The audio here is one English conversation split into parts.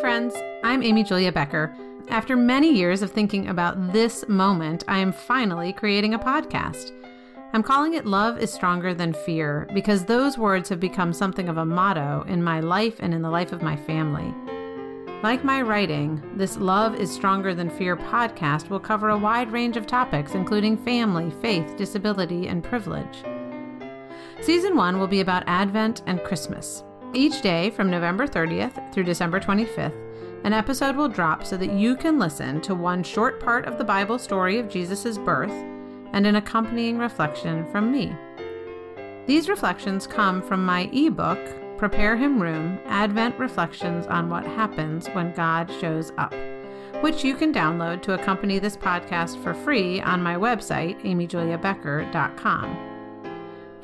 friends. I'm Amy Julia Becker. After many years of thinking about this moment, I am finally creating a podcast. I'm calling it Love is Stronger Than Fear because those words have become something of a motto in my life and in the life of my family. Like my writing, this Love is Stronger Than Fear podcast will cover a wide range of topics, including family, faith, disability, and privilege. Season 1 will be about Advent and Christmas. Each day from November 30th through December 25th, an episode will drop so that you can listen to one short part of the Bible story of Jesus' birth and an accompanying reflection from me. These reflections come from my ebook, Prepare Him Room Advent Reflections on What Happens When God Shows Up, which you can download to accompany this podcast for free on my website, amyjuliabecker.com.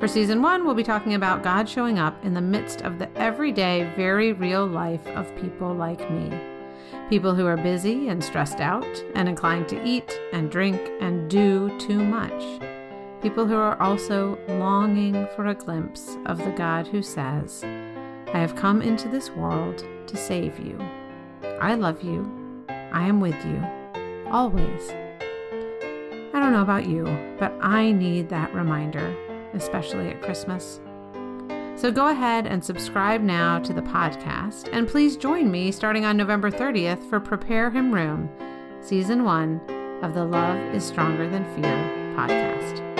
For season one, we'll be talking about God showing up in the midst of the everyday, very real life of people like me. People who are busy and stressed out and inclined to eat and drink and do too much. People who are also longing for a glimpse of the God who says, I have come into this world to save you. I love you. I am with you. Always. I don't know about you, but I need that reminder especially at Christmas. So go ahead and subscribe now to the podcast, and please join me starting on November 30th for Prepare Him Room, Season 1 of the Love is Stronger Than Fear podcast.